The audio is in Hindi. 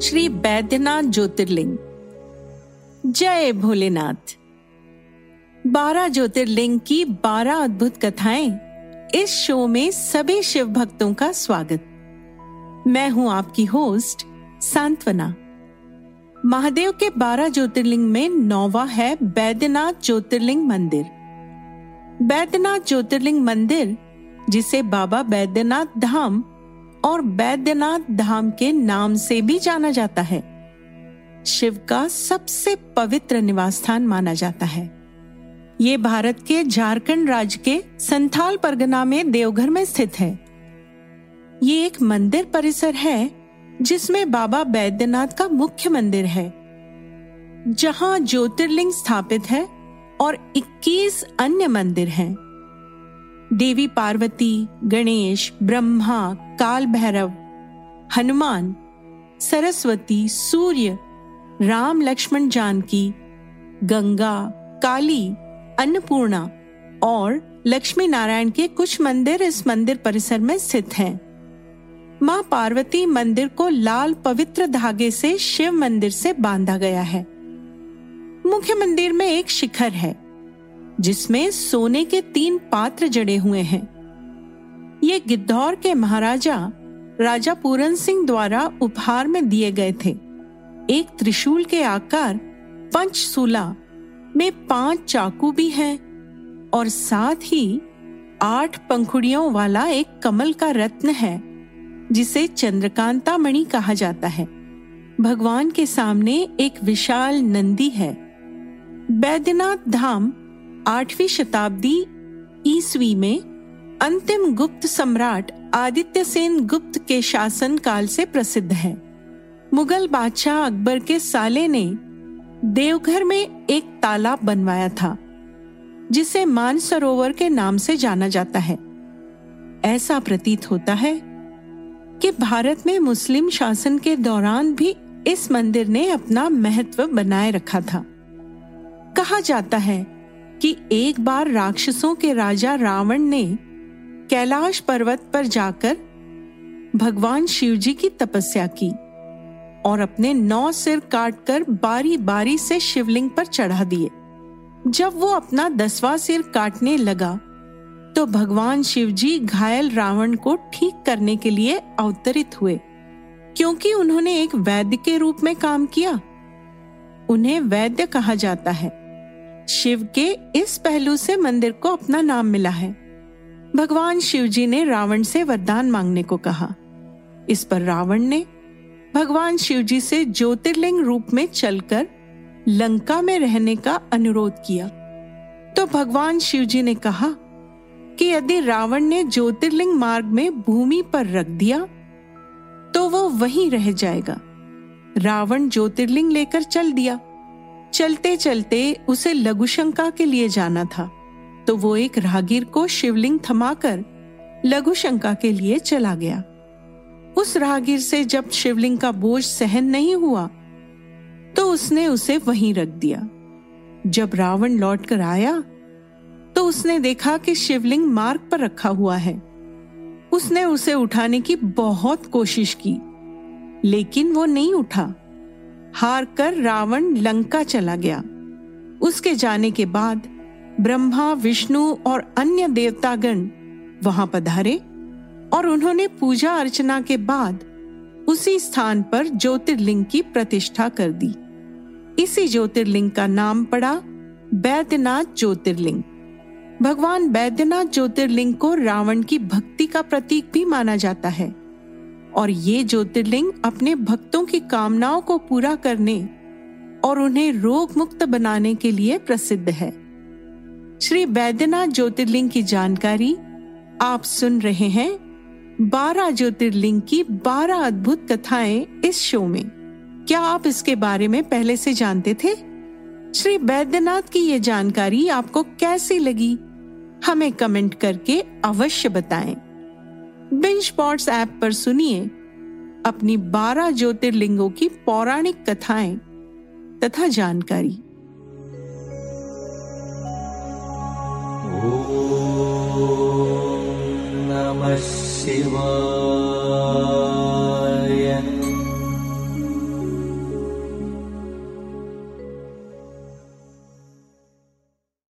श्री बैद्यनाथ ज्योतिर्लिंग। जय भोलेनाथ। बारह ज्योतिर्लिंग की बारह अद्भुत कथाएँ इस शो में सभी शिव भक्तों का स्वागत। मैं हूँ आपकी होस्ट सांत्वना। महादेव के बारह ज्योतिर्लिंग में नौवा है बैद्यनाथ ज्योतिर्लिंग मंदिर। बैद्यनाथ ज्योतिर्लिंग मंदिर जिसे बाबा बैद्यनाथ धाम और बैद्यनाथ धाम के नाम से भी जाना जाता है। शिव का सबसे पवित्र निवास स्थान माना जाता है। ये भारत के झारखंड राज्य के संथाल परगना में देवघर में स्थित है। ये एक मंदिर परिसर है, जिसमें बाबा बैद्यनाथ का मुख्य मंदिर है, जहाँ ज्योतिर्लिंग स्थापित है और 21 अन्य मंदिर हैं। देवी पार्वती, गणेश, ब्रह्मा काल भैरव हनुमान, सरस्वती, सूर्य, राम लक्ष्मण जानकी, गंगा, काली, अन्नपूर्णा और लक्ष्मी नारायण के कुछ मंदिर इस मंदिर परिसर में स्थित हैं। माँ पार्वती मंदिर को लाल पवित्र धागे से शिव मंदिर से बांधा गया है मुख्य मंदिर में एक शिखर है जिसमें सोने के तीन पात्र जड़े हुए हैं। ये गिद्धौर के महाराजा राजा पूरन सिंह द्वारा उपहार में दिए गए थे। एक त्रिशूल के आकार पंचसूला में पाँच चाकू भी हैं और साथ ही आठ पंखुड़ियों वाला एक कमल का रत्न है, जिसे चंद्रकांता मणि कहा जाता है। भगवान के सामने एक विशाल नंदी है। बैद्यनाथ धाम आठवीं शताब्दी ईसवी में अंतिम गुप्त सम्राट आदित्य सेन गुप्त के शासन काल से प्रसिद्ध है। मुगल बादशाह अकबर के साले ने देवघर में एक तालाब बनवाया था, जिसे मानसरोवर के नाम से जाना जाता है। ऐसा प्रतीत होता है कि भारत में मुस्लिम शासन के दौरान भी इस मंदिर ने अपना महत्व बनाए रखा था। कहा जाता है कि एक बार राक्षसों के राजा रावण ने कैलाश पर्वत पर जाकर भगवान शिव जी की तपस्या की और अपने नौ सिर काटकर बारी बारी से शिवलिंग पर चढ़ा दिए। जब वो अपना दसवां सिर काटने लगा तो भगवान शिव जी घायल रावण को ठीक करने के लिए अवतरित हुए, क्योंकि उन्होंने एक वैद्य के रूप में काम किया। उन्हें वैद्य कहा जाता है। शिव के इस पहलू से मंदिर को अपना नाम मिला है। भगवान शिव जी ने रावण से वरदान मांगने को कहा। इस पर रावण ने भगवान शिव जी से ज्योतिर्लिंग रूप में चलकर लंका में रहने का अनुरोध किया। तो भगवान शिव जी ने कहा कि यदि रावण ने ज्योतिर्लिंग मार्ग में भूमि पर रख दिया तो वो वहीं रह जाएगा। रावण ज्योतिर्लिंग लेकर चल दिया। चलते चलते उसे लघुशंका के लिए जाना था तो वो एक राहगीर को शिवलिंग थमाकर लघुशंका के लिए चला गया। उस राहगीर से जब शिवलिंग का बोझ सहन नहीं हुआ तो उसने उसे वहीं रख दिया। जब रावण लौटकर आया तो उसने देखा कि शिवलिंग मार्ग पर रखा हुआ है। उसने उसे उठाने की बहुत कोशिश की, लेकिन वो नहीं उठा। हार कर रावण लंका चला गया। उसके जाने के बाद ब्रह्मा, विष्णु और अन्य देवतागण वहाँ पधारे और उन्होंने पूजा अर्चना के बाद उसी स्थान पर ज्योतिर्लिंग की प्रतिष्ठा कर दी। इसी ज्योतिर्लिंग का नाम पड़ा बैद्यनाथ ज्योतिर्लिंग। भगवान बैद्यनाथ ज्योतिर्लिंग को रावण की भक्ति का प्रतीक भी माना जाता है। और ये ज्योतिर्लिंग अपने भक्तों की कामनाओं को पूरा करने और उन्हें रोग मुक्त बनाने के लिए प्रसिद्ध है। श्री बैद्यनाथ ज्योतिर्लिंग की जानकारी आप सुन रहे हैं बारह ज्योतिर्लिंग की बारह अद्भुत कथाएँ इस शो में। क्या आप इसके बारे में पहले से जानते थे? श्री बैद्यनाथ की ये जानकारी आपको कैसी लगी? हमें कमेंट करके अवश्य बताएँ। बिंच स्पॉट्स ऐप पर सुनिए अपनी बारह ज्योतिर्लिंगों की पौराणिक कथाएँ तथा जानकारी। नमः शिवाय।